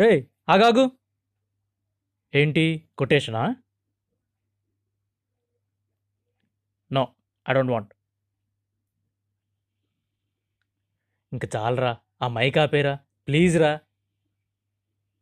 రే ఆగాగు. ఏంటి కొటేషనా? No I don't want. ఇంక చాలరా ఆ మైక్ ఆపేరా ప్లీజ్ రా.